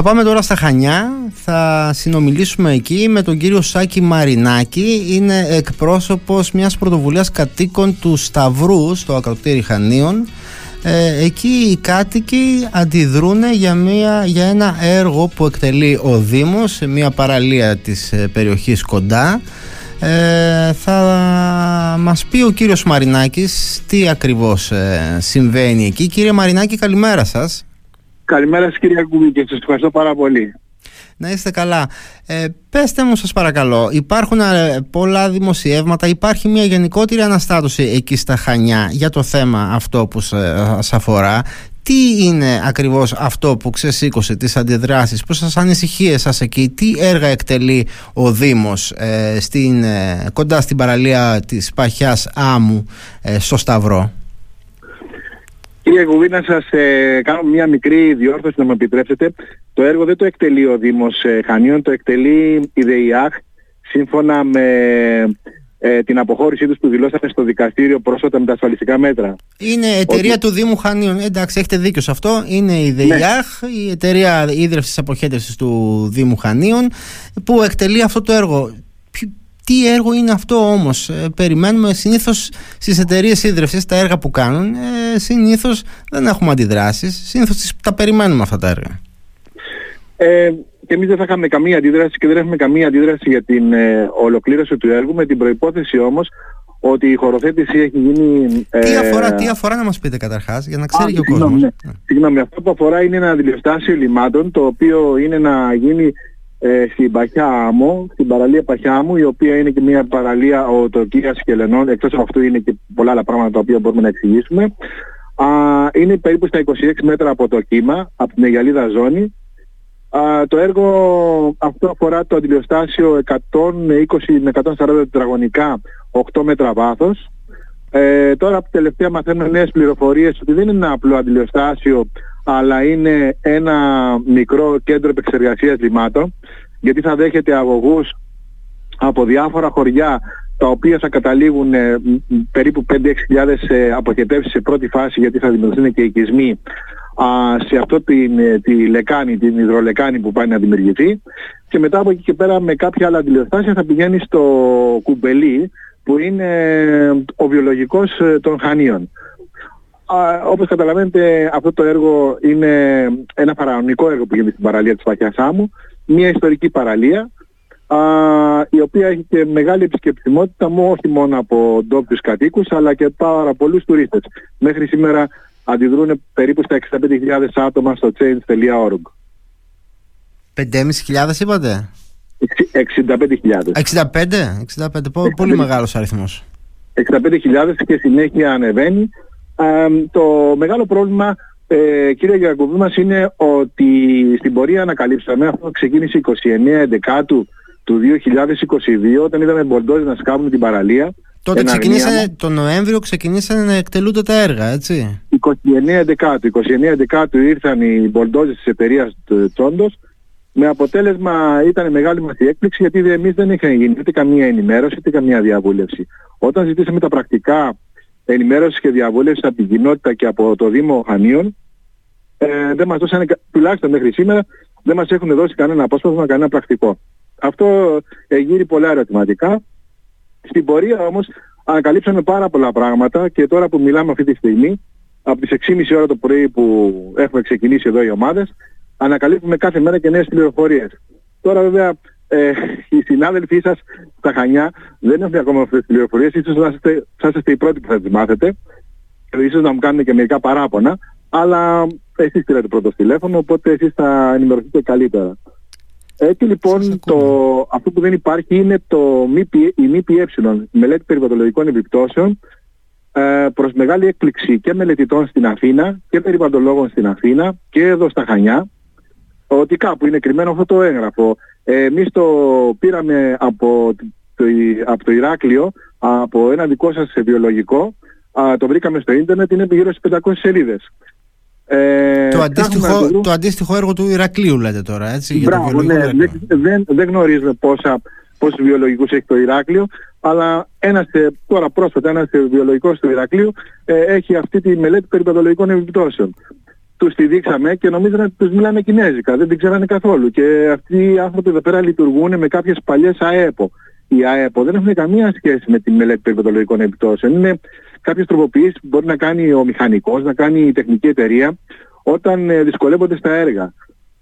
Θα πάμε τώρα στα Χανιά, θα συνομιλήσουμε εκεί με τον κύριο Σάκη Μαρινάκη. Είναι εκπρόσωπος μιας πρωτοβουλίας κατοίκων του Σταυρού στο ακροτήρι Χανίων. Ε, εκεί οι κάτοικοι αντιδρούν για, μια, για ένα έργο που εκτελεί ο Δήμος σε μια παραλία της ε, περιοχής κοντά. Ε, θα μας πει ο κύριος Μαρινάκης τι ακριβώς ε, συμβαίνει εκεί. Κύριε Μαρινάκη καλημέρα σας. Καλημέρα σας κύριε Κουμπή και σας ευχαριστώ πάρα πολύ. Να είστε καλά. Ε, πέστε μου σας παρακαλώ, υπάρχουν ε, πολλά δημοσιεύματα, υπάρχει μια γενικότερη αναστάτωση εκεί στα Χανιά για το θέμα αυτό που σας αφορά. Τι είναι ακριβώς αυτό που ξεσήκωσε τις αντιδράσεις, πώς σας ανησυχίε σας εκεί, τι έργα εκτελεί ο Δήμος ε, στην, ε, κοντά στην παραλία της Παχιάς Άμμου ε, στο Σταυρό; Κύριε Κουβί, να σας ε, κάνω μια μικρή διόρθωση να με επιτρέψετε. Το έργο δεν το εκτελεί ο Δήμος ε, Χανίων, το εκτελεί η ΔΕΙΑΧ σύμφωνα με ε, την αποχώρησή τους που δηλώσατε στο δικαστήριο πρόσφατα με τα ασφαλιστικά μέτρα. Είναι εταιρεία του Δήμου Χανίων. Εντάξει, έχετε δίκιο σε αυτό. Είναι η ΔΕΙΑΧ, ναι. η εταιρεία ίδρυυσης αποχέτευσης του Δήμου Χανίων, που εκτελεί αυτό το έργο. Τι έργο είναι αυτό όμως, ε, περιμένουμε συνήθως στις εταιρείες ίδρυυσης τα έργα που κάνουν, ε, συνήθως δεν έχουμε αντιδράσεις, συνήθως τα περιμένουμε αυτά τα έργα. Ε, και εμείς δεν θα είχαμε καμία αντίδραση και δεν έχουμε καμία αντίδραση για την ε, ολοκλήρωση του έργου με την προϋπόθεση όμως ότι η χωροθέτηση έχει γίνει... Ε... Τι, αφορά, τι αφορά να μας πείτε καταρχάς για να ξέρει και ο κόσμος. Ναι. Συγγνώμη, αυτό που αφορά είναι ένα αντιληφτάσιο λιμάτων το οποίο είναι να γίνει ε, στην Παχιά Άμμο, στην παραλία Παχιά Άμμο, η οποία είναι και μια παραλία οτοκίας και λενών, εκτός από αυτού είναι και πολλά άλλα πράγματα τα οποία μπορούμε να εξηγήσουμε. Α, είναι περίπου στα 26 μέτρα από το κύμα, από την Αιγαλίδα Ζώνη. Α, το έργο αυτό αφορά το αντιλιοστάσιο 120 με 140 τετραγωνικά, 8 μέτρα βάθος. Ε, τώρα τελευταία μαθαίνουμε νέες πληροφορίες ότι δεν είναι ένα απλό αντιλιοστάσιο αλλά είναι ένα μικρό κέντρο επεξεργασίας λιμάτων γιατί θα δέχεται αγωγούς από διάφορα χωριά τα οποία θα καταλήγουν ε, περίπου 5-6 χιλιάδες ε, αποχετεύσεις σε πρώτη φάση γιατί θα δημιουργηθούν και οικισμοί σε αυτό την, ε, τη λεκάνη, την υδρολεκάνη που πάει να δημιουργηθεί. Και μετά από εκεί και πέρα με κάποια άλλα αντιλιοστάσια θα πηγαίνει στο κουμπελί που είναι ο βιολογικός των χανίων όπως καταλαβαίνετε αυτό το έργο είναι ένα παραονικό έργο που γίνεται στην παραλία της Παχιάς Άμμου, μια ιστορική παραλία α, η οποία έχει και μεγάλη επισκεπτιμότητα μου όχι μόνο από ντόπιους κατοίκους αλλά και πάρα πολλούς τουρίστες. Μέχρι σήμερα αντιδρούν περίπου στα 65.000 άτομα στο change.org. 5.500 είπατε; 65.000. 65? 65, πολύ μεγάλος αριθμός. 65.000 και συνέχεια ανεβαίνει το μεγάλο πρόβλημα ε, κύριε Γιακοβή μας είναι ότι στην πορεία ανακαλύψαμε αυτό ξεκίνησε 29 Εντεκάτου του 2022 όταν είδαμε μπολντόζ να σκάβουν την παραλία. Τότε ξεκινήσανε, το Νοέμβριο ξεκινήσανε να εκτελούνται τα έργα, έτσι. 29 Εντεκάτου. 29 Εντεκάτου ήρθαν οι μπολντόζες της εταιρείας Τσόντος με αποτέλεσμα ήταν μεγάλη μας η έκπληξη γιατί εμείς δεν είχαμε γίνει ούτε καμία ενημέρωση ούτε καμία διαβούλευση. Όταν ζητήσαμε τα πρακτικά ενημέρωσης και διαβούλευσης από την κοινότητα και από το Δήμο Χανίων ε, δεν μας δώσανε, τουλάχιστον μέχρι σήμερα, δεν μας έχουν δώσει κανένα απόσπασμα, κανένα πρακτικό. Αυτό γύρει πολλά ερωτηματικά. Στην πορεία όμως ανακαλύψαμε πάρα πολλά πράγματα και τώρα που μιλάμε αυτή τη στιγμή, από τις 6.30 ώρα το πρωί που έχουμε ξεκινήσει εδώ οι ομάδες, ανακαλύπτουμε κάθε μέρα και νέες πληροφορίες. Τώρα βέβαια ε, οι συνάδελφοί σας στα Χανιά δεν έχουν ακόμα αυτές τις πληροφορίες, ίσως θα είστε, θα είστε οι πρώτοι που θα τις μάθετε, ίσως να μου κάνουν και μερικά παράπονα, αλλά εσείς πήρατε πρώτο τηλέφωνο, οπότε εσείς θα ενημερωθείτε καλύτερα. Έτσι λοιπόν το, αυτό που δεν υπάρχει είναι το η ΜΠΕ, η μελέτη περιβαλλοντολογικών επιπτώσεων, ε, προς μεγάλη έκπληξη και μελετητών στην Αθήνα και περιβαλλοντολόγων στην Αθήνα και εδώ στα Χανιά, ότι κάπου είναι κρυμμένο αυτό το έγγραφο. Ε, εμείς το πήραμε από το, από το Ηράκλειο, από ένα δικό σας βιολογικό, α, το βρήκαμε στο ίντερνετ, είναι γύρω στις 500 σελίδες. Ε, το, αντίστοιχο, το αντίστοιχο έργο του Ηρακλείου λέτε τώρα, έτσι, Μπράβο, για το βιολογικό ναι, δεν, δεν γνωρίζουμε πόσα, πόσους βιολογικούς έχει το Ηράκλειο, αλλά ένας, ε, τώρα πρόσφατα ένας βιολογικός του Ηρακλείου ε, έχει αυτή τη μελέτη περιπατολογικών επιπτώσεων. Τους τη δείξαμε και νομίζανε ότι τους μιλάνε κινέζικα, δεν την ξέρανε καθόλου. Και αυτοί οι άνθρωποι εδώ πέρα λειτουργούν με κάποιες παλιές ΑΕΠΟ. Οι ΑΕΠΟ δεν έχουν καμία σχέση με τη μελέτη περιβαλλοντικών επιπτώσεων. Είναι κάποιες τροποποιήσεις που μπορεί να κάνει ο μηχανικός, να κάνει η τεχνική εταιρεία όταν ε, δυσκολεύονται στα έργα.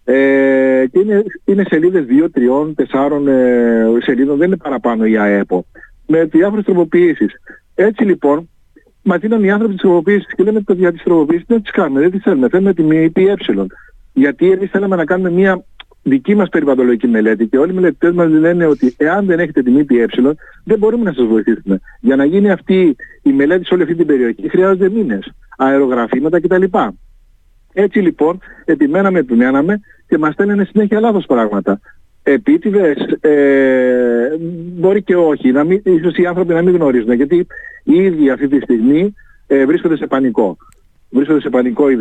Ε, και είναι, είναι σελίδες 2, 3, 4 ε, σελίδων, δεν είναι παραπάνω η ΑΕΠΟ. Με διάφορες τροποποιήσεις. Έτσι λοιπόν, μα δίνουν οι άνθρωποι τις τροποποιήσεις και λέμε ότι για τις τροποποιήσεις δεν τις κάνουμε, δεν τις θέλουμε, θέλουμε τη ΜΕΠΕ. Γιατί εμείς θέλαμε να κάνουμε μια δική μας περιβαλλοντολογική μελέτη και όλοι οι μελετητές μας λένε ότι εάν δεν έχετε τη ΜΠΕ δεν μπορούμε να σας βοηθήσουμε. Για να γίνει αυτή η μελέτη σε όλη αυτή την περιοχή χρειάζονται μήνες, αερογραφήματα κτλ. Έτσι λοιπόν επιμέναμε, επιμέναμε και μας στέλνανε συνέχεια λάθος πράγματα. Επίτηδες, ε, μπορεί και όχι, να μην, ίσως οι άνθρωποι να μην γνωρίζουν γιατί οι ίδιοι αυτή τη στιγμή ε, βρίσκονται σε πανικό. Βρίσκονται σε πανικό η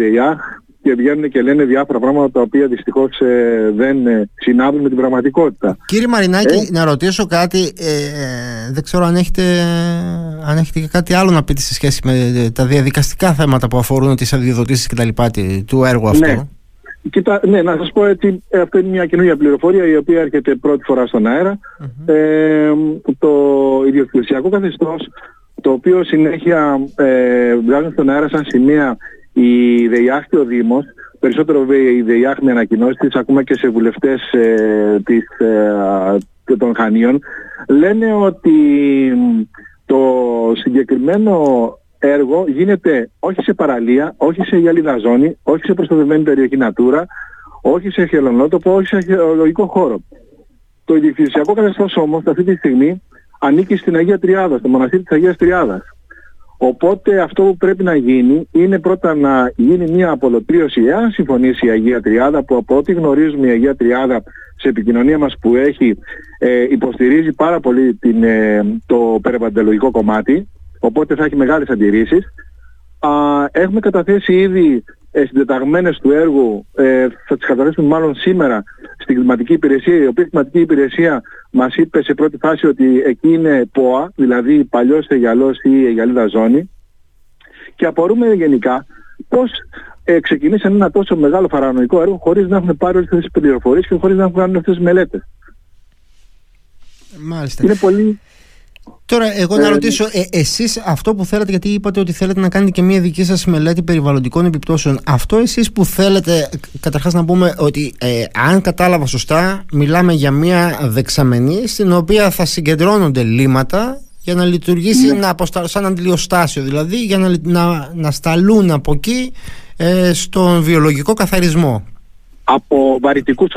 και βγαίνουν και λένε διάφορα πράγματα τα οποία δυστυχώς ε, δεν ε, συνάδουν με την πραγματικότητα. Κύριε Μαρινάκη, ε; να ρωτήσω κάτι, ε, δεν ξέρω αν έχετε, αν έχετε και κάτι άλλο να πείτε σε σχέση με τα διαδικαστικά θέματα που αφορούν τις αδειοδοτήσεις και τα λοιπά του έργου αυτού. Ναι. Κοίτα, ναι, να σας πω ότι αυτό είναι μια καινούργια πληροφορία η οποία έρχεται πρώτη φορά στον αερα Ε, το ιδιοκτησιακό καθεστώς το οποίο συνέχεια ε, βγάζουν στον αέρα σαν σημεία η ΔΕΙΑΧ και ο Δήμος, περισσότερο η ΔΕΙΑΧ με ανακοινώσεις της, ακόμα και σε βουλευτές ε, της, ε, των Χανίων, λένε ότι το συγκεκριμένο έργο γίνεται όχι σε παραλία, όχι σε γυαλίδα ζώνη, όχι σε προστατευμένη περιοχή Natura, όχι σε χελονότοπο, όχι σε αρχαιολογικό χώρο. Το ιδιοκτησιακό καθεστώς όμως αυτή τη στιγμή ανήκει στην Αγία Τριάδα, στο μοναστήρι της Αγίας Τριάδας. Οπότε αυτό που πρέπει να γίνει είναι πρώτα να γίνει μια απολωτρίωση εάν συμφωνήσει η Αγία Τριάδα που από ό,τι γνωρίζουμε η Αγία Τριάδα σε επικοινωνία μας που έχει ε, υποστηρίζει πάρα πολύ την, ε, το περιβαλλοντολογικό κομμάτι οπότε θα έχει μεγάλες αντιρρήσεις. Α, έχουμε καταθέσει ήδη ε, συντεταγμένες του έργου, ε, θα τις καταθέσουμε μάλλον σήμερα στην κλιματική υπηρεσία, η οποία κλιματική υπηρεσία μας είπε σε πρώτη φάση ότι εκεί είναι ΠΟΑ, δηλαδή παλιός εγιαλός ή εγιαλίδα ζώνη και απορούμε γενικά πώς ε, ξεκινήσαν ένα τόσο μεγάλο φαρανοϊκό έργο χωρίς να έχουν πάρει όλες τις πληροφορίες και χωρίς να έχουν κάνει αυτές τις μελέτες. Μάλιστα. Είναι πολύ Τώρα, εγώ να ε, ρωτήσω, ε, εσείς αυτό που θέλετε, γιατί είπατε ότι θέλετε να κάνετε και μια δική σας μελέτη περιβαλλοντικών επιπτώσεων, αυτό εσείς που θέλετε, καταρχάς να πούμε ότι ε, αν κατάλαβα σωστά, μιλάμε για μια δεξαμενή στην οποία θα συγκεντρώνονται λίματα για να λειτουργήσει ναι. σαν αντιλιοστάσιο, δηλαδή για να, να, να σταλούν από εκεί ε, στον βιολογικό καθαρισμό. Από βαρυτικούς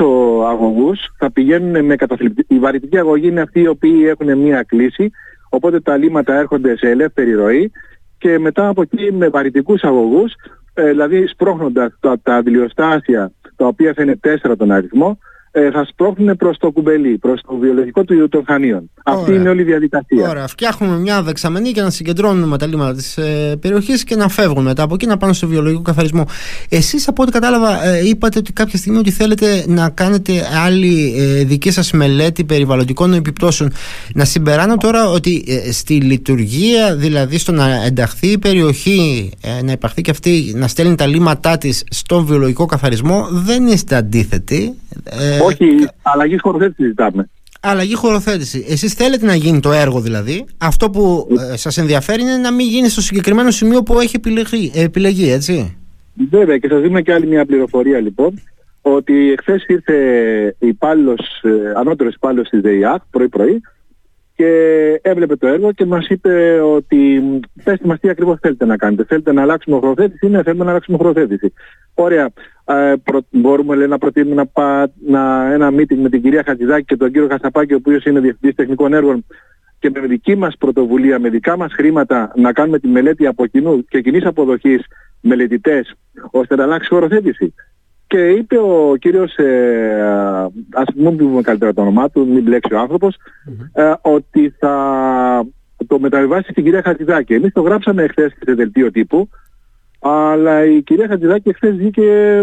αγωγούς θα πηγαίνουν με καταθλιπτική. Η βαρυτική αγωγή είναι αυτοί οι οποίοι έχουν μία κλίση Οπότε τα λίμματα έρχονται σε ελεύθερη ροή και μετά από εκεί με βαρυτικούς αγωγούς, ε, δηλαδή σπρώχνοντας τα, τα αντιλιοστάσια τα οποία θα είναι τέσσερα τον αριθμό, ε, θα σπρώχνουν προς το κουμπελί, προς το βιολογικό του των χανίων. Αυτή είναι όλη η διαδικασία. Ωραία. Φτιάχνουμε μια δεξαμενή για να συγκεντρώνουμε τα λίμματα της ε, περιοχής και να φεύγουν μετά από εκεί να πάνε στο βιολογικό καθαρισμό. Εσείς από ό,τι κατάλαβα ε, είπατε ότι κάποια στιγμή ότι θέλετε να κάνετε άλλη ε, δική σας μελέτη περιβαλλοντικών επιπτώσεων. Να συμπεράνω τώρα ότι ε, στη λειτουργία, δηλαδή στο να ενταχθεί η περιοχή, ε, να υπαρχθεί και αυτή, να στέλνει τα λίματά της στον βιολογικό καθαρισμό, δεν είστε αντίθετοι. Ε, Όχι, αλλαγή χωροθέτησης ζητάμε. Αλλαγή χωροθέτηση. Εσείς θέλετε να γίνει το έργο δηλαδή. Αυτό που ε, σας ενδιαφέρει είναι να μην γίνει στο συγκεκριμένο σημείο που έχει επιλεγεί, επιλεγεί έτσι. Βέβαια και σας δίνω και άλλη μια πληροφορία λοιπόν ότι εχθές ήρθε υπάλληλος, ε, ανώτερος υπάλληλος της ΔΕΙΑΚ πρωί-πρωί και έβλεπε το έργο και μας είπε ότι πέστε μας τι ακριβώς θέλετε να κάνετε. Θέλετε να αλλάξουμε χωροθέτηση ή ναι, θέλουμε να αλλάξουμε χωροθέτηση. Ωραία. Ε, προ, μπορούμε λέει, να προτείνουμε να, πά, να, ένα meeting με την κυρία Χατζηδάκη και τον κύριο Χασαπάκη, ο οποίος είναι Διευθυντής Τεχνικών Έργων και με δική μας πρωτοβουλία, με δικά μας χρήματα να κάνουμε τη μελέτη από κοινού και κοινής αποδοχής μελετητές ώστε να αλλάξει χωροθέτηση. Και είπε ο κύριος, ε, ας μην πούμε καλύτερα το όνομά του, μην μπλέξει ο ανθρωπος ε, ότι θα το μεταβιβάσει στην κυρία Χατζηδάκη. Εμείς το γράψαμε εχθές σε δελτίο τύπου, αλλά η κυρία Χατζηδάκη εχθές βγήκε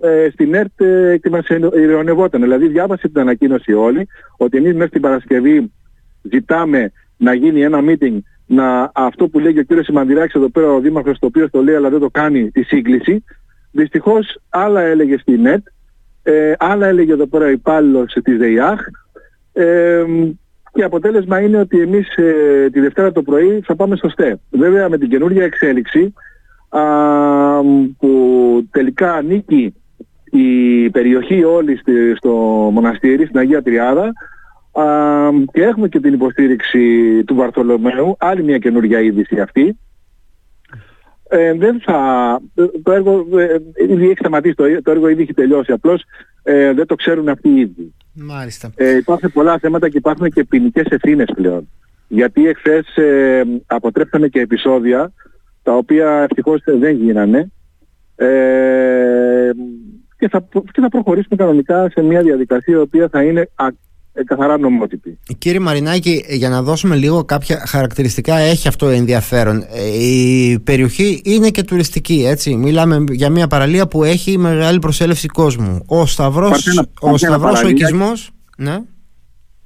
ε, στην ΕΡΤ ε, και μας ειρωνευόταν. Δηλαδή διάβασε την ανακοίνωση όλοι, ότι εμείς μέχρι την Παρασκευή ζητάμε να γίνει ένα meeting να, αυτό που λέει ο κύριος Σιμαντηράκης εδώ πέρα ο Δήμαρχος το οποίο το λέει αλλά δεν το κάνει τη σύγκληση Δυστυχώς άλλα έλεγε στη ΝΕΤ, ε, άλλα έλεγε εδώ πέρα ο υπάλληλος της ΔΕΙΑΧ ε, και αποτέλεσμα είναι ότι εμείς ε, τη Δευτέρα το πρωί θα πάμε στο ΣΤΕ. Βέβαια με την καινούργια εξέλιξη α, που τελικά ανήκει η περιοχή όλη στο μοναστήρι, στην Αγία Τριάδα α, και έχουμε και την υποστήριξη του Βαρθολομαίου, άλλη μια καινούργια είδηση αυτή. Ε, δεν θα, το έργο ε, ήδη έχει σταματήσει, το, το έργο ήδη έχει τελειώσει, απλώς ε, δεν το ξέρουν αυτοί ήδη. Μάλιστα. Ε, υπάρχουν πολλά θέματα και υπάρχουν και ποινικές ευθύνες πλέον. Γιατί εχθές ε, αποτρέψαμε και επεισόδια τα οποία ευτυχώς δεν γίνανε ε, και, θα, και θα προχωρήσουμε κανονικά σε μια διαδικασία η οποία θα είναι ε, καθαρά νομότυπη. Κύριε Μαρινάκη, για να δώσουμε λίγο κάποια χαρακτηριστικά, έχει αυτό ενδιαφέρον. Ε, η περιοχή είναι και τουριστική, έτσι. Μιλάμε για μια παραλία που έχει μεγάλη προσέλευση κόσμου. Ο Σταυρός, Παρθένα, ο, Σταυρός, ο οικισμός, ναι.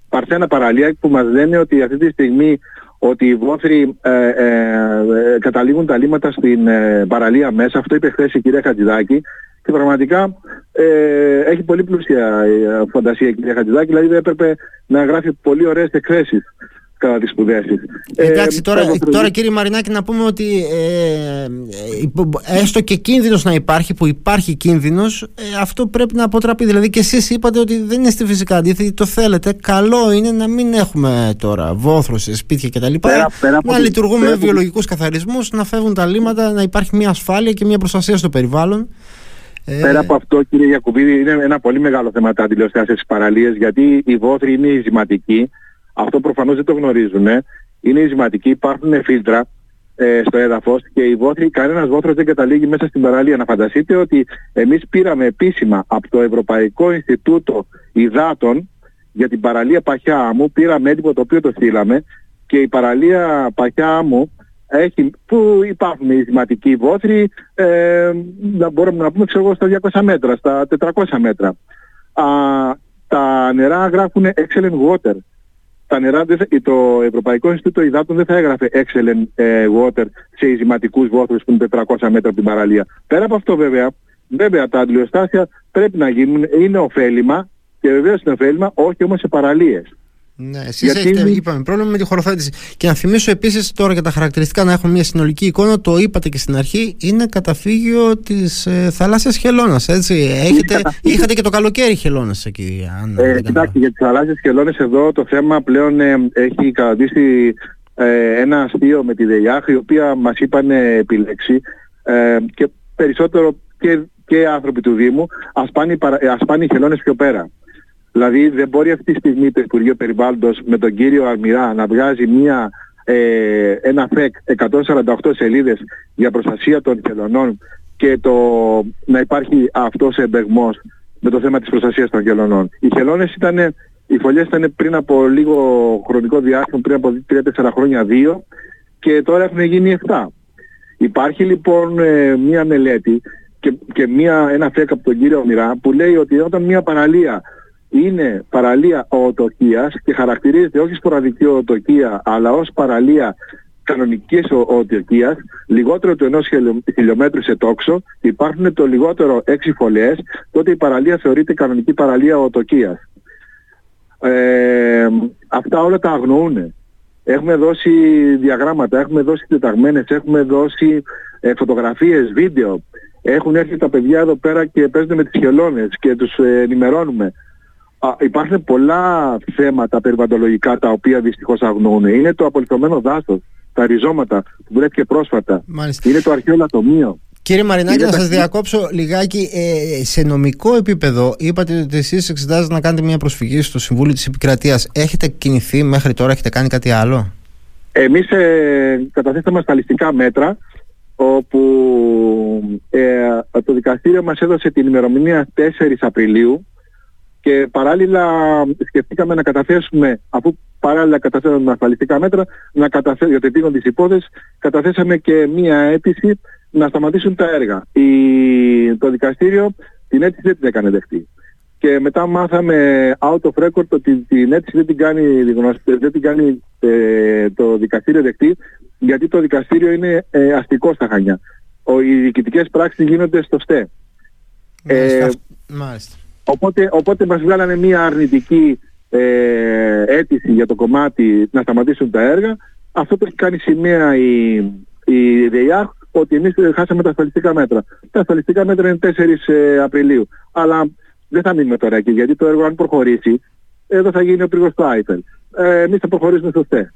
Παρθένα παραλία που μας λένε ότι αυτή τη στιγμή ότι οι βόθροι ε, ε, καταλήγουν τα λίμματα στην παραλία μέσα. Αυτό είπε χθες η κυρία Χατζηδάκη και πραγματικά ε, έχει πολύ πλούσια η φαντασία η κυρία Χατζηδάκη, δηλαδή δεν έπρεπε να γράφει πολύ ωραίες εκθέσεις κατά τις σπουδές της. Εντάξει, τώρα, τώρα κύριε Μαρινάκη να πούμε ότι ε, έστω και κίνδυνος να υπάρχει, που υπάρχει κίνδυνος, ε, αυτό πρέπει να αποτραπεί. Δηλαδή και εσείς είπατε ότι δεν είναι στη φυσικά αντίθεση, το θέλετε. Καλό είναι να μην έχουμε τώρα βόθρο σε σπίτια κτλ. Να λειτουργούμε με βιολογικούς καθαρισμούς, να φεύγουν τα λίμματα, να υπάρχει μια ασφάλεια και μια προστασία στο περιβάλλον. Ε... Πέρα από αυτό κύριε Γιακουβίδη είναι ένα πολύ μεγάλο θέμα τα αντιλιοστάσεις παραλίες γιατί οι βόθροι είναι ειζηματικοί. Αυτό προφανώς δεν το γνωρίζουν. Είναι ειζηματικοί, υπάρχουν φίλτρα ε, στο έδαφος και οι βόθροι, κανένας βόθρος δεν καταλήγει μέσα στην παραλία. Να φανταστείτε ότι εμείς πήραμε επίσημα από το Ευρωπαϊκό Ινστιτούτο Ιδάτων για την παραλία Παχιά Άμμου, πήραμε έντυπο το οποίο το στείλαμε και η παραλία Παχιά Άμμου έχει, που υπάρχουν οι σημαντικοί βόθροι, ε, να μπορούμε να πούμε ξέρω στα 200 μέτρα, στα 400 μέτρα. Α, τα νερά γράφουν excellent water. Τα νερά, το Ευρωπαϊκό Ινστιτούτο Ιδάτων δεν θα έγραφε excellent ε, water σε ειζηματικούς βόθρους που είναι 400 μέτρα από την παραλία. Πέρα από αυτό βέβαια, βέβαια τα αντιλιοστάσια πρέπει να γίνουν, είναι ωφέλιμα και βεβαίως είναι ωφέλιμα, όχι όμως σε παραλίες. Ναι, εσείς έχετε είπαμε, πρόβλημα με τη χωροθέτηση. Και να θυμίσω επίσης τώρα για τα χαρακτηριστικά να έχουμε μια συνολική εικόνα, το είπατε και στην αρχή, είναι καταφύγιο της ε, θαλάσσιας χελώνας. Έχετε, είχατε και το καλοκαίρι χελώνας εκεί. Αν ε, κοιτάξτε, για τις θαλάσσιες χελώνες εδώ το θέμα πλέον ε, έχει καταδείξει ε, ένα αστείο με τη ΔΕΙΑΧ, η οποία μας είπαν επιλέξει ε, και περισσότερο και, και άνθρωποι του Δήμου, ας πάνε, οι χελώνες πιο πέρα. Δηλαδή δεν μπορεί αυτή τη στιγμή το Υπουργείο Περιβάλλοντος με τον κύριο Αρμυρά να βγάζει μια, ε, ένα ΦΕΚ 148 σελίδες για προστασία των χελωνών και το, να υπάρχει αυτός εμπεγμός με το θέμα της προστασίας των χελωνών. Οι χελώνες ήταν, οι φωλιές ήταν πριν από λίγο χρονικό διάστημα, πριν από 3-4 χρόνια 2 και τώρα έχουν γίνει 7. Υπάρχει λοιπόν ε, μια μελέτη και, και μια, ένα ΦΕΚ από τον κύριο Μυρά που λέει ότι όταν μια παραλία είναι παραλία οτοκίας και χαρακτηρίζεται όχι σποραδική οτοκία αλλά ως παραλία κανονικής οτοκίας, λιγότερο του ενός χιλιόμετρου σε τόξο, υπάρχουν το λιγότερο έξι φωλιές, τότε η παραλία θεωρείται κανονική παραλία οτοκίας. Ε, αυτά όλα τα αγνοούν. Έχουμε δώσει διαγράμματα, έχουμε δώσει τεταγμένες, έχουμε δώσει ε, φωτογραφίες, βίντεο. Έχουν έρθει τα παιδιά εδώ πέρα και παίζουν με τις χελώνες και τους ε, ενημερώνουμε υπάρχουν πολλά θέματα περιβαλλοντολογικά τα οποία δυστυχώς αγνοούν. Είναι το απολυθωμένο δάσος, τα ριζώματα που βρέθηκε πρόσφατα. Μάλιστα. Είναι το αρχαίο λατομείο. Κύριε Μαρινάκη, να σας διακόψω λιγάκι. Ε, σε νομικό επίπεδο, είπατε ότι εσείς εξετάζετε να κάνετε μια προσφυγή στο Συμβούλιο της Επικρατείας. Έχετε κινηθεί μέχρι τώρα, έχετε κάνει κάτι άλλο; Εμείς ε, καταθέσαμε στα μέτρα, όπου ε, το δικαστήριο μας έδωσε την ημερομηνία 4 Απριλίου και παράλληλα σκεφτήκαμε να καταθέσουμε, αφού παράλληλα καταθέσαμε ασφαλιστικά μέτρα, να καταθέσουμε, για το επίγον της υπόθεσης, καταθέσαμε και μία αίτηση να σταματήσουν τα έργα. Η, το δικαστήριο την αίτηση δεν την έκανε δεχτή. Και μετά μάθαμε out of record ότι την αίτηση δεν την κάνει, δεν την κάνει ε, το δικαστήριο δεχτή, γιατί το δικαστήριο είναι ε, αστικό στα Χανιά. οι διοικητικές πράξεις γίνονται στο ΣΤΕ. Ε, Μάλιστα. Οπότε, οπότε μας βγάλανε μια αρνητική ε, αίτηση για το κομμάτι να σταματήσουν τα έργα. Αυτό το έχει κάνει σημαία η, η ΔΕΙΑΧ ότι εμείς χάσαμε τα ασφαλιστικά μέτρα. Τα ασφαλιστικά μέτρα είναι 4 ε, Απριλίου. Αλλά δεν θα μείνουμε τώρα εκεί γιατί το έργο αν προχωρήσει εδώ θα γίνει ο πύργος του Άιφελ. Ε, εμείς θα προχωρήσουμε στο ΣΤΕ.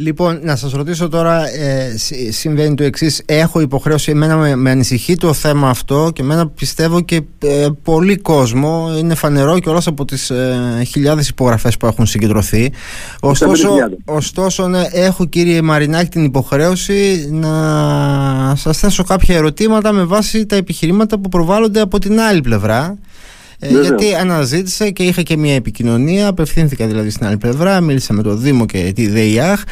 Λοιπόν, να σας ρωτήσω τώρα, ε, συμβαίνει το εξής, έχω υποχρέωση, εμένα με, με ανησυχεί το θέμα αυτό και εμένα πιστεύω και ε, πολύ κόσμο, είναι φανερό και όλες από τις ε, χιλιάδες υπογραφές που έχουν συγκεντρωθεί. Ωστόσο, ωστόσο ναι, έχω κύριε Μαρινάκη την υποχρέωση να σας θέσω κάποια ερωτήματα με βάση τα επιχειρήματα που προβάλλονται από την άλλη πλευρά. Ε, γιατί αναζήτησα και είχα και μια επικοινωνία, απευθύνθηκα δηλαδή στην άλλη πλευρά, μίλησα με το Δήμο και τη ΔΕΙΑΧ.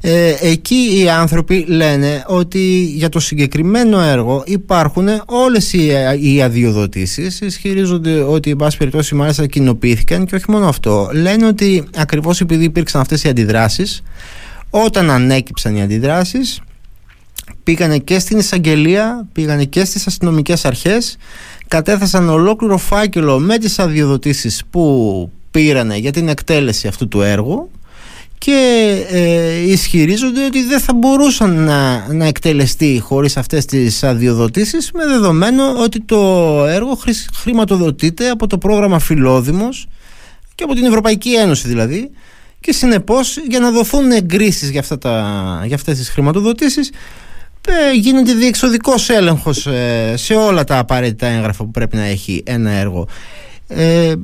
Ε, εκεί οι άνθρωποι λένε ότι για το συγκεκριμένο έργο υπάρχουν όλες οι, οι αδειοδοτήσεις, ισχυρίζονται ότι εν πάση περιπτώσει μάλιστα κοινοποιήθηκαν και όχι μόνο αυτό. Λένε ότι ακριβώς επειδή υπήρξαν αυτές οι αντιδράσεις, όταν ανέκυψαν οι αντιδράσεις, πήγανε και στην εισαγγελία, πήγανε και στις αστυνομικές αρχές κατέθεσαν ολόκληρο φάκελο με τις αδειοδοτήσεις που πήρανε για την εκτέλεση αυτού του έργου και ε, ισχυρίζονται ότι δεν θα μπορούσαν να, να εκτελεστεί χωρίς αυτές τις αδειοδοτήσεις με δεδομένο ότι το έργο χρηματοδοτείται από το πρόγραμμα Φιλόδημος και από την Ευρωπαϊκή Ένωση δηλαδή και συνεπώς για να δοθούν εγκρίσεις για, αυτά τα, για αυτές τις χρηματοδοτήσεις ε, γίνεται διεξοδικός έλεγχος ε, σε όλα τα απαραίτητα έγγραφα που πρέπει να έχει ένα έργο. Ε,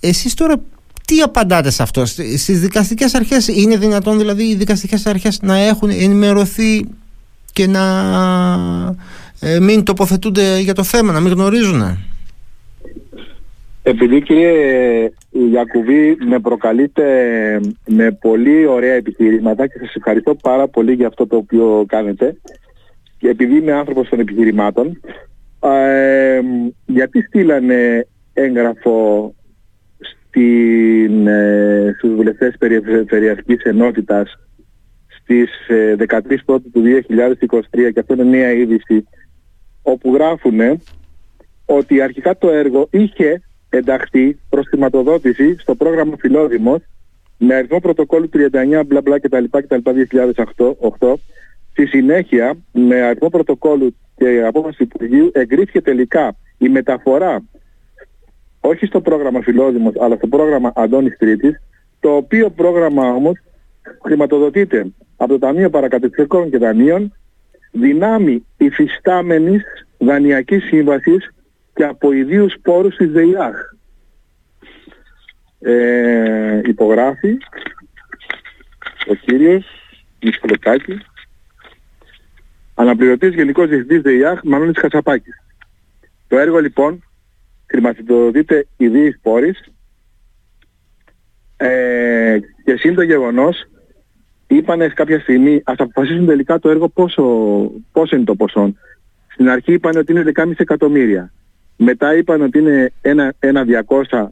εσείς τώρα τι απαντάτε σε αυτό; Στις δικαστικές αρχές είναι δυνατόν δηλαδή οι δικαστικές αρχές να έχουν ενημερωθεί και να ε, μην τοποθετούνται για το θέμα, να μην γνωρίζουν. Επειδή κύριε Γιακουβή με προκαλείτε με πολύ ωραία επιχειρήματα και σας ευχαριστώ πάρα πολύ για αυτό το οποίο κάνετε και επειδή είμαι άνθρωπος των επιχειρημάτων, ε, γιατί στείλανε έγγραφο στην, ε, στους βουλευτές περιφερειακής ενότητας στις 13 ε, του 2023 και αυτό είναι μια είδηση όπου γράφουν ότι αρχικά το έργο είχε ενταχθεί προς χρηματοδότηση στο πρόγραμμα Φιλόδημος με αριθμό πρωτοκόλλου 39 μπλα μπλα κτλ. κτλ 2008 Στη συνέχεια, με αριθμό πρωτοκόλλου και απόφαση του Υπουργείου, εγκρίθηκε τελικά η μεταφορά όχι στο πρόγραμμα Φιλόδημος, αλλά στο πρόγραμμα Αντώνης Τρίτης, το οποίο πρόγραμμα όμως χρηματοδοτείται από το Ταμείο Παρακατευτικών και Δανείων δυνάμει υφιστάμενης δανειακής σύμβασης και από ιδίους πόρους της ΔΕΙΑΧ. Ε, υπογράφει ο κύριος Μισχολοκάκη Αναπληρωτής Γενικός Διευθυντής ΔΕΙΑΧ Μανώνης Χασαπάκης. Το έργο λοιπόν χρηματοδοτείται ιδίης πόρης ε, και σύν το γεγονός είπανε κάποια στιγμή ας αποφασίσουν τελικά το έργο πόσο, πόσο είναι το ποσό. Στην αρχή είπαν ότι είναι 10,5 εκατομμύρια. Μετά είπαν ότι είναι ένα, ένα 200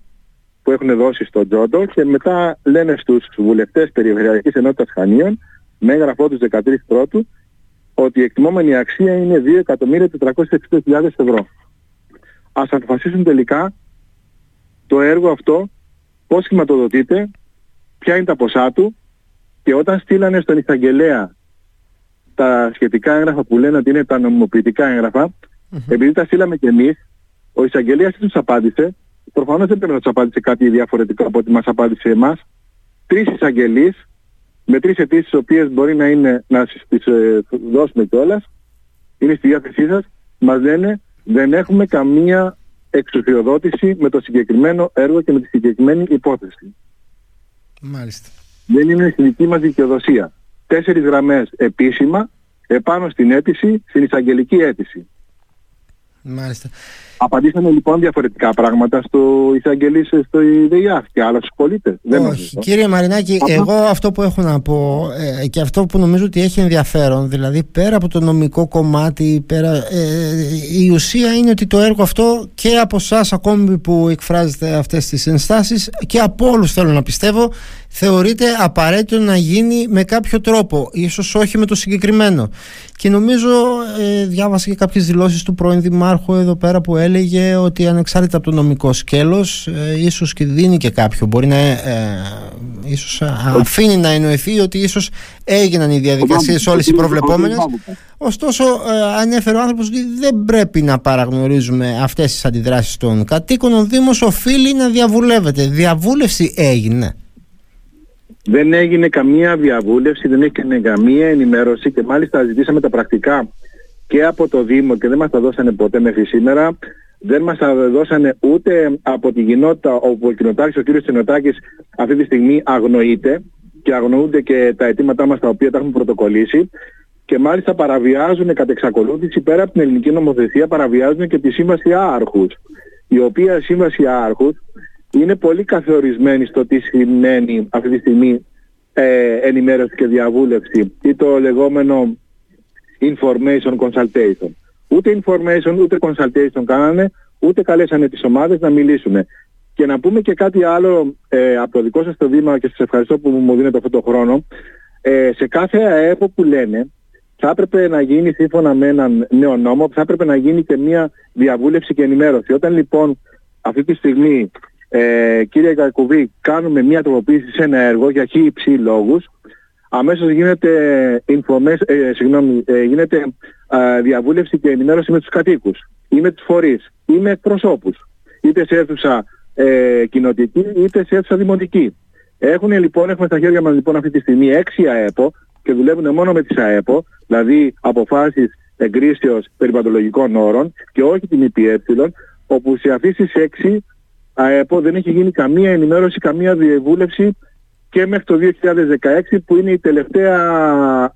που έχουν δώσει στον Τζόντο και μετά λένε στους βουλευτές Περιφερειακής Ενότητας Χανίων με έγγραφό τους 13 πρώτου ότι η εκτιμόμενη αξία είναι 2.460.000 ευρώ. Ας αποφασίσουν τελικά το έργο αυτό πώς χρηματοδοτείται, ποια είναι τα ποσά του και όταν στείλανε στον εισαγγελέα τα σχετικά έγγραφα που λένε ότι είναι τα νομιμοποιητικά επειδή τα στείλαμε κι εμείς, ο εισαγγελέας τους απάντησε, προφανώς δεν πρέπει να τους απάντησε κάτι διαφορετικό από ό,τι μας απάντησε εμάς, τρεις εισαγγελείς με τρεις αιτήσεις τις οποίες μπορεί να είναι να τις ε, δώσουμε κιόλας, είναι στη διάθεσή σας, μας λένε δεν έχουμε καμία εξουσιοδότηση με το συγκεκριμένο έργο και με τη συγκεκριμένη υπόθεση. Μάλιστα. Δεν είναι στη δική μας δικαιοδοσία. Τέσσερις γραμμές επίσημα επάνω στην αίτηση, στην εισαγγελική αίτηση. Μάλιστα. Απαντήσαμε λοιπόν διαφορετικά πράγματα στο εισαγγελή στο ΙΔΕΙΑ και άλλα στους πολίτες. Όχι, κύριε Μαρινάκη, εγώ αυτό που έχω να πω ε, και αυτό που νομίζω ότι έχει ενδιαφέρον, δηλαδή πέρα από το νομικό κομμάτι, πέρα, ε, η ουσία είναι ότι το έργο αυτό και από εσάς ακόμη που εκφράζετε αυτές τις ενστάσεις και από όλους θέλω να πιστεύω θεωρείται απαραίτητο να γίνει με κάποιο τρόπο, ίσως όχι με το συγκεκριμένο. Και νομίζω ε, διάβασα και κάποιες δηλώσεις του πρώην Δημάρχου εδώ πέρα που έλεγε ότι ανεξάρτητα από το νομικό σκέλος ε, ίσως και δίνει και κάποιο, μπορεί να ε, ίσως αφήνει να εννοηθεί ότι ίσως έγιναν οι διαδικασίες όλες οι προβλεπόμενες. Ωστόσο ε, ανέφερε ο άνθρωπος ότι δεν πρέπει να παραγνωρίζουμε αυτές τις αντιδράσεις των κατοίκων. Ο Δήμος οφείλει να διαβουλεύεται. Διαβούλευση έγινε. Δεν έγινε καμία διαβούλευση, δεν έγινε καμία ενημέρωση και μάλιστα ζητήσαμε τα πρακτικά και από το Δήμο και δεν μας τα δώσανε ποτέ μέχρι σήμερα. Δεν μας τα δώσανε ούτε από την κοινότητα όπου ο κοινοτάρχης, ο κύριος Τσινοτάκης αυτή τη στιγμή αγνοείται και αγνοούνται και τα αιτήματά μας τα οποία τα έχουμε πρωτοκολλήσει και μάλιστα παραβιάζουν κατ' εξακολούθηση πέρα από την ελληνική νομοθεσία παραβιάζουν και τη σύμβαση άρχους η οποία σύμβαση άρχους είναι πολύ καθορισμένη στο τι σημαίνει αυτή τη στιγμή ε, ενημέρωση και διαβούλευση ή το λεγόμενο information consultation. Ούτε information ούτε consultation κάνανε, ούτε καλέσανε τις ομάδες να μιλήσουν. Και να πούμε και κάτι άλλο ε, από το δικό σας το βήμα και σας ευχαριστώ που μου δίνετε αυτό το χρόνο. Ε, σε κάθε ΑΕΠΟ που λένε θα έπρεπε να γίνει σύμφωνα με έναν νέο νόμο, θα έπρεπε να γίνει και μια διαβούλευση και ενημέρωση. Όταν λοιπόν αυτή τη στιγμή ε, κύριε Κακουβή, κάνουμε μια τροποποίηση σε ένα έργο για χι λόγους, αμέσως γίνεται, ε, συγγνώμη, ε, γίνεται διαβούλευση και ενημέρωση με τους κατοίκους ή με τους φορείς ή με εκπροσώπους, είτε σε αίθουσα ε, κοινοτική είτε σε αίθουσα δημοτική. Έχουν λοιπόν, έχουμε στα χέρια μας λοιπόν αυτή τη στιγμή έξι ΑΕΠΟ και δουλεύουν μόνο με τις ΑΕΠΟ, δηλαδή αποφάσεις εγκρίσεως περιβαλλοντολογικών όρων και όχι την ΕΕ, όπου σε αυτές τις έξι ΑΕΠΟ δεν έχει γίνει καμία ενημέρωση, καμία διαβούλευση και μέχρι το 2016 που είναι η τελευταία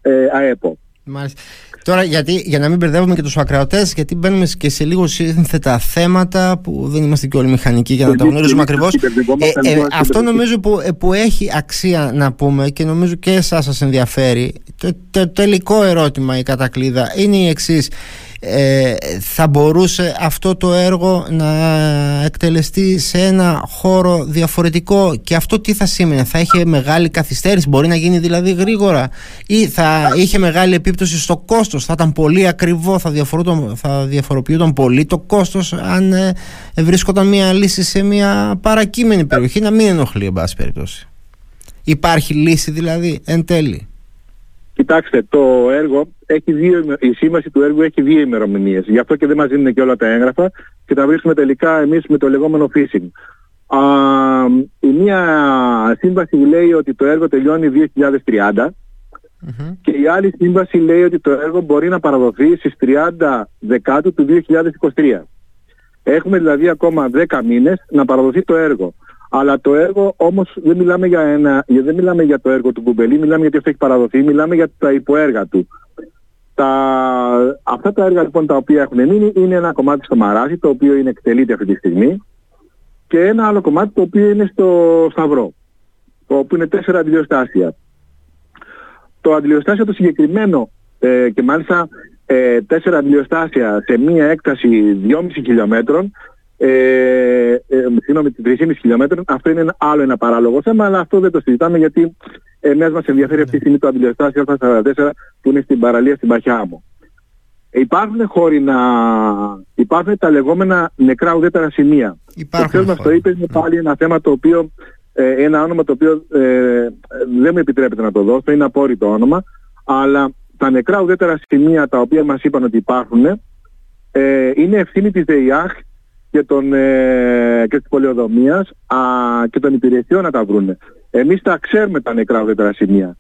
ε, ΑΕΠΟ. Μάλιστα. Τώρα, γιατί, για να μην μπερδεύουμε και τους ακραωτές, γιατί μπαίνουμε και σε λίγο σύνθετα θέματα που δεν είμαστε και όλοι μηχανικοί για να τα γνωρίζουμε ακριβώς. Ε, ε, αυτό νομίζω που, ε, που έχει αξία να πούμε και νομίζω και εσάς σας ενδιαφέρει. Το, το τελικό ερώτημα, η κατακλίδα, είναι η εξής ε, θα μπορούσε αυτό το έργο να εκτελεστεί σε ένα χώρο διαφορετικό και αυτό τι θα σήμαινε, θα είχε μεγάλη καθυστέρηση, μπορεί να γίνει δηλαδή γρήγορα ή θα είχε μεγάλη επίπτωση στο κόστος, θα ήταν πολύ ακριβό, θα, θα διαφοροποιούνταν πολύ το κόστος αν ε, βρίσκονταν μια λύση σε μια παρακείμενη περιοχή να μην ενοχλεί εν πάση περιπτώσει. Υπάρχει λύση δηλαδή εν τέλει. Κοιτάξτε, το έργο έχει δύο, η σύμβαση του έργου έχει δύο ημερομηνίες. Γι' αυτό και δεν μας δίνουν και όλα τα έγγραφα και τα βρίσκουμε τελικά εμείς με το λεγόμενο phishing. Α, η μία σύμβαση λέει ότι το έργο τελειώνει 2030 και η άλλη σύμβαση λέει ότι το έργο μπορεί να παραδοθεί στις 30 Δεκάτου του 2023. Έχουμε δηλαδή ακόμα 10 μήνες να παραδοθεί το έργο. Αλλά το έργο όμως δεν μιλάμε για, ένα, δεν μιλάμε για το έργο του Κουμπελή, μιλάμε γιατί αυτό έχει παραδοθεί, μιλάμε για τα υποέργα του. Τα, αυτά τα έργα λοιπόν τα οποία έχουν μείνει είναι ένα κομμάτι στο Μαράζι το οποίο είναι εκτελείται αυτή τη στιγμή και ένα άλλο κομμάτι το οποίο είναι στο Σταυρό όπου είναι τέσσερα αντιλιοστάσια. Το αντιλιοστάσιο το συγκεκριμένο ε, και μάλιστα ε, τέσσερα αντιλιοστάσια σε μία έκταση 2,5 χιλιόμετρων ε, ε, συγγνώμη, 3,5 χιλιόμετρων. Αυτό είναι ένα άλλο ένα παράλογο θέμα, αλλά αυτό δεν το συζητάμε γιατί εμάς μας ενδιαφέρει αυτή τη στιγμή το αντιλιοστάσιο Α44 που είναι στην παραλία στην Παχιάμο. Υπάρχουν χώροι να... Υπάρχουν τα λεγόμενα νεκρά ουδέτερα σημεία. Υπάρχουν το μας το είπες είναι πάλι ένα θέμα το οποίο, ε, ένα όνομα το οποίο ε, δεν μου επιτρέπεται να το δώσω, είναι απόρριτο όνομα, αλλά τα νεκρά ουδέτερα σημεία τα οποία μας είπαν ότι υπάρχουν ε, είναι ευθύνη της ΔΕΙΑΧ και, των, ε, και της πολιοδομίας α, και των υπηρεσιών να τα βρούνε. Εμείς τα ξέρουμε τα νεκρά ουδέτερα σημεία.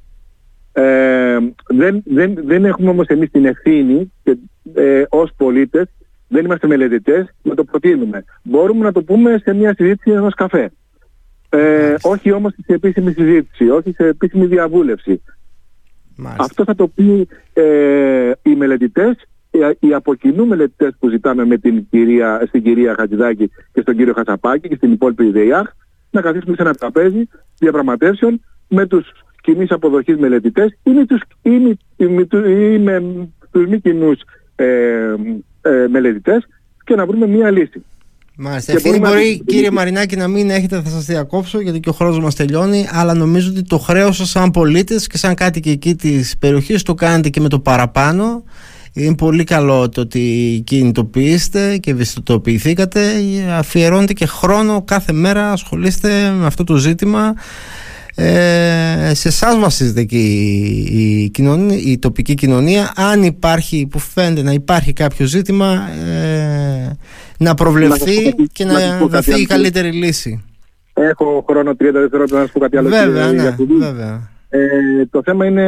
Ε, δεν, δεν, δεν έχουμε όμως εμείς την ευθύνη και, ε, ως πολίτες, δεν είμαστε μελετητές, να το προτείνουμε. Μπορούμε να το πούμε σε μια συζήτηση ενός καφέ. Ε, όχι όμως σε επίσημη συζήτηση, όχι σε επίσημη διαβούλευση. Αυτό θα το πει ε, οι μελετητές οι αποκοινού μελετητές που ζητάμε με την κυρία, στην κυρία Χατζηδάκη και στον κύριο Χασαπάκη και στην υπόλοιπη ΔΕΙΑΧ να καθίσουμε σε ένα τραπέζι διαπραγματεύσεων με τους κοινής αποδοχής μελετητές ή με τους, ή με, ή με τους μη κοινούς ε, ε, μελετητές και να βρούμε μία λύση. Μάλιστα. Ευθύνη μπορεί, να... κύριε Μαρινάκη, να μην έχετε, θα σας διακόψω γιατί και ο χρόνος μας τελειώνει. Αλλά νομίζω ότι το χρέος σας, σαν πολίτες και σαν κάτοικοι εκεί της περιοχής, το κάνετε και με το παραπάνω. Είναι πολύ καλό το ότι κινητοποιήσετε και ευαισθητοποιηθήκατε. Αφιερώνετε και χρόνο κάθε μέρα, ασχολείστε με αυτό το ζήτημα. Ε, σε εσάς βασίζεται και η, κοινωνία, η τοπική κοινωνία. Αν υπάρχει, που φαίνεται να υπάρχει κάποιο ζήτημα, ε, να προβλεφθεί και να, να δοθεί η καλύτερη λύση. Έχω χρόνο 30 δευτερόλεπτα να σας πω κάτι άλλο. Βέβαια, ναι, βέβαια. Ε, το θέμα είναι,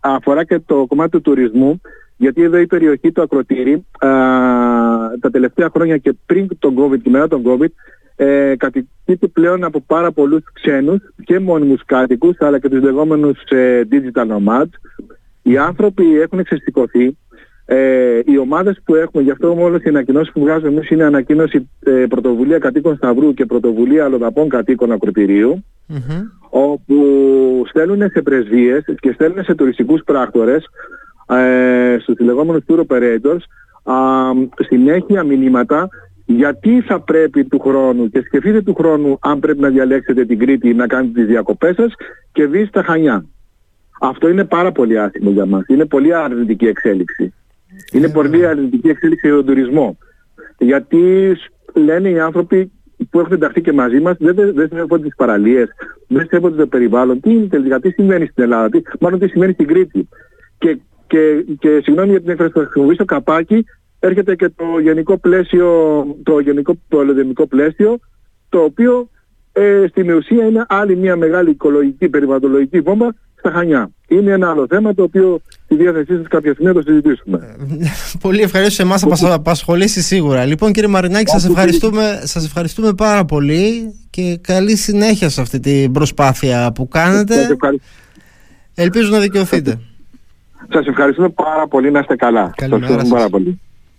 αφορά και το κομμάτι του τουρισμού, γιατί εδώ η περιοχή του Ακροτήρι α, τα τελευταία χρόνια και πριν τον COVID και μετά τον COVID ε, κατοικείται πλέον από πάρα πολλούς ξένους και μόνιμους κάτοικους αλλά και τους λεγόμενους ε, digital nomads. Οι άνθρωποι έχουν εξαισθηκωθεί. Ε, οι ομάδες που έχουμε, γι' αυτό όλες οι ανακοινώσεις που βγάζουμε εμείς είναι ανακοίνωση ε, πρωτοβουλία κατοίκων Σταυρού και πρωτοβουλία αλλοδαπών κατοίκων όπου στέλνουν σε πρεσβείες και στέλνουν σε τουριστικούς πράκτορες ε, στους λεγόμενους tour operators α, συνέχεια μηνύματα γιατί θα πρέπει του χρόνου και σκεφτείτε του χρόνου αν πρέπει να διαλέξετε την Κρήτη να κάνετε τις διακοπές σας και δεις στα Χανιά. Αυτό είναι πάρα πολύ άσχημο για μας. Είναι πολύ αρνητική εξέλιξη. Είναι ε, πολύ αρνητική εξέλιξη για τον τουρισμό. Γιατί λένε οι άνθρωποι που έχουν ενταχθεί και μαζί μας δεν, δεν σέβονται τις παραλίες, δεν σέβονται το περιβάλλον. Τι είναι τελικά, τι συμβαίνει στην Ελλάδα, τι, μάλλον τι συμβαίνει στην Κρήτη. Και, και, και συγγνώμη για την έκφραση που θα χρησιμοποιήσω, καπάκι έρχεται και το γενικό πλαίσιο, το γενικό πολεμικό πλαίσιο, το οποίο ε, στην ουσία είναι άλλη μια μεγάλη οικολογική περιβαλλοντολογική βόμβα στα Χανιά. Είναι ένα άλλο θέμα το οποίο στη διάθεσή σας κάποια στιγμή θα το συζητήσουμε. Ε, πολύ ευχαριστώ σε εμάς θα μας απασχολήσει σίγουρα. Λοιπόν κύριε Μαρινάκη σας ευχαριστούμε, σας ευχαριστούμε πάρα πολύ και καλή συνέχεια σε αυτή την προσπάθεια που κάνετε. Ελπίζω να δικαιωθείτε. Σας ευχαριστούμε πάρα πολύ να είστε καλά. Καλημέρα σας. πάρα πολύ.